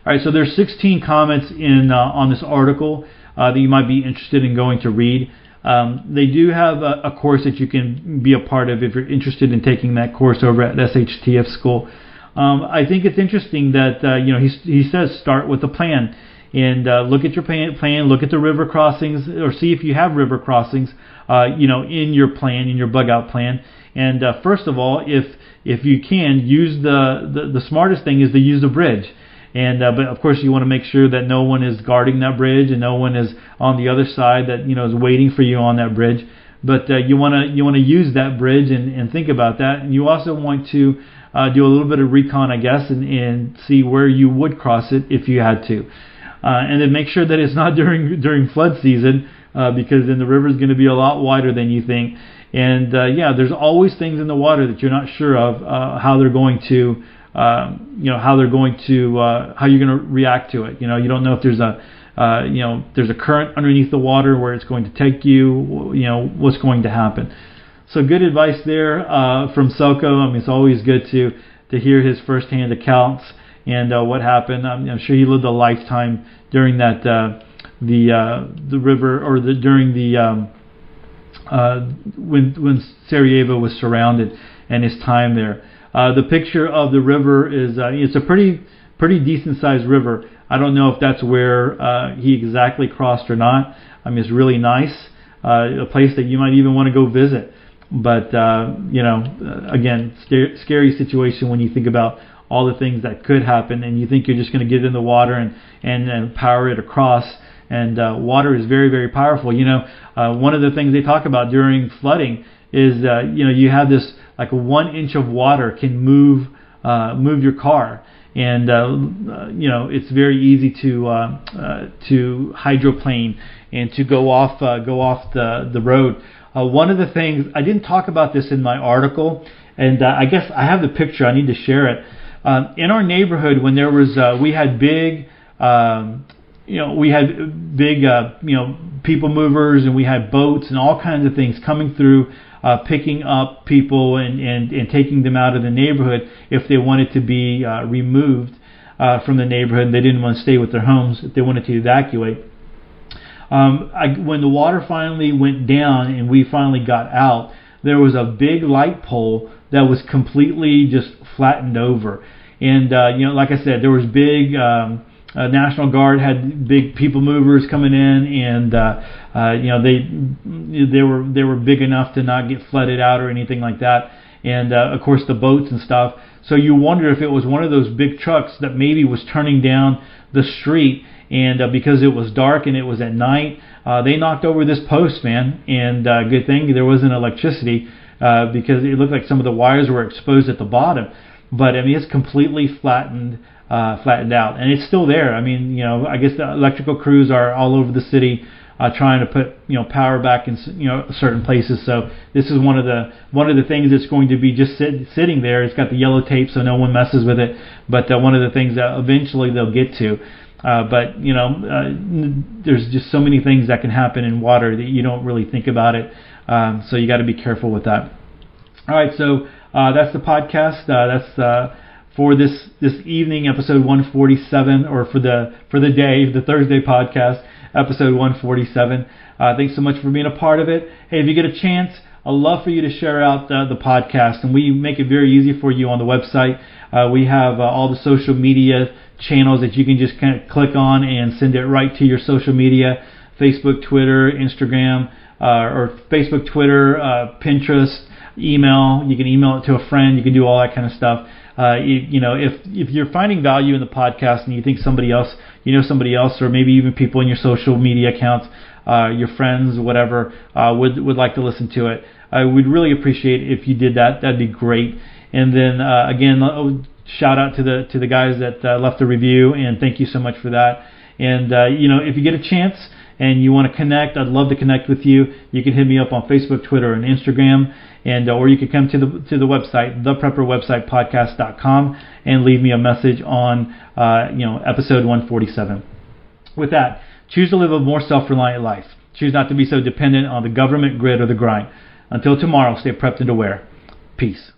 All right, so there's 16 comments in uh, on this article uh, that you might be interested in going to read. Um, they do have a, a, course that you can be a part of if you're interested in taking that course over at SHTF School. Um, I think it's interesting that uh, you know he, he says start with a plan and uh, look at your plan, look at the river crossings, or see if you have river crossings, uh, you know, in your plan, in your bug out plan. And uh, first of all, if if you can use the, the the smartest thing is to use the bridge. And uh, but of course you want to make sure that no one is guarding that bridge and no one is on the other side that you know is waiting for you on that bridge. But uh, you want to you want to use that bridge and, and think about that. And you also want to uh, do a little bit of recon, I guess, and, and see where you would cross it if you had to uh, and then make sure that it's not during during flood season uh, because then the river is going to be a lot wider than you think. And uh, yeah, there's always things in the water that you're not sure of uh, how they're going to, uh, you know, how they're going to, uh, how you're going to react to it. You know, you don't know if there's a, uh, you know, there's a current underneath the water where it's going to take you. You know, what's going to happen. So good advice there uh, from Selco. I mean, it's always good to to hear his firsthand accounts and uh, what happened. I'm, I'm, sure he lived a lifetime during that uh, the the river or the during the um, when when Sarajevo was surrounded and his time there. Uh, the picture of the river is uh, it's a pretty pretty decent sized river. I don't know if that's where uh, he exactly crossed or not. I mean, it's really nice, uh, a place that you might even want to go visit. But uh, you know, uh, again, scary, scary situation when you think about all the things that could happen, and you think you're just going to get in the water and and, and power it across. And uh, water is very very powerful. You know, uh, one of the things they talk about during flooding is uh, you know you have this like one inch of water can move uh, move your car and uh, you know it's very easy to uh, uh, to hydroplane and to go off uh, go off the the road. One of the things I didn't talk about this in my article, and I guess I have the picture. I need to share it. Um, in our neighborhood, when there was, we had big, um, you know, we had big, uh, you know, people movers, and we had boats and all kinds of things coming through, uh, picking up people and, and and taking them out of the neighborhood if they wanted to be uh, removed uh, from the neighborhood. They didn't want to stay with their homes if they wanted to evacuate. Um, I, when the water finally went down and we finally got out, there was a big light pole that was completely just flattened over. And uh, you know, like I said, there was big. Um, uh, National Guard had big people movers coming in, and uh, uh, you know they they were they were big enough to not get flooded out or anything like that. and uh, of course the boats and stuff. So you wonder if it was one of those big trucks that maybe was turning down the street, and uh, because it was dark and it was at night, uh, they knocked over this post, man. And uh, good thing there wasn't electricity uh, because it looked like some of the wires were exposed at the bottom. But I mean, it's completely flattened, uh, flattened out, and it's still there. I mean, you know, I guess the electrical crews are all over the city uh, trying to put you know power back in you know certain places. So this is one of the one of the things that's going to be just sit, sitting there. It's got the yellow tape so no one messes with it. But uh, one of the things that eventually they'll get to. Uh, but you know, uh, there's just so many things that can happen in water that you don't really think about it. Um, so you got to be careful with that. All right, so uh, that's the podcast. Uh, that's uh, for this this evening, episode 147, or for the for the day, the Thursday podcast episode 147. Uh, thanks so much for being a part of it. Hey, if you get a chance, I'd love for you to share out the, podcast, and we make it very easy for you on the website. Uh, we have uh, all the social media channels that you can just kind of click on and send it right to your social media Facebook, Twitter, Instagram, uh, or Facebook, Twitter, uh, Pinterest, email. You can email it to a friend. You can do all that kind of stuff. Uh, you, you, know, if if you're finding value in the podcast and you think somebody else, you know, somebody else, or maybe even people in your social media accounts, uh, your friends, whatever, uh, would would like to listen to it, I would really appreciate if you did that. That'd be great. And then uh, again, uh, shout out to the to the guys that uh, left the review, and thank you so much for that. And you know, if you get a chance and you want to connect, I'd love to connect with you. You can hit me up on Facebook, Twitter, and Instagram and uh, or you could come to the to the website theprepperwebsitepodcast.com and leave me a message on uh, you know episode 147 with that choose to live a more self-reliant life. Choose not to be so dependent on the government grid or the grind. Until tomorrow stay prepped and aware. Peace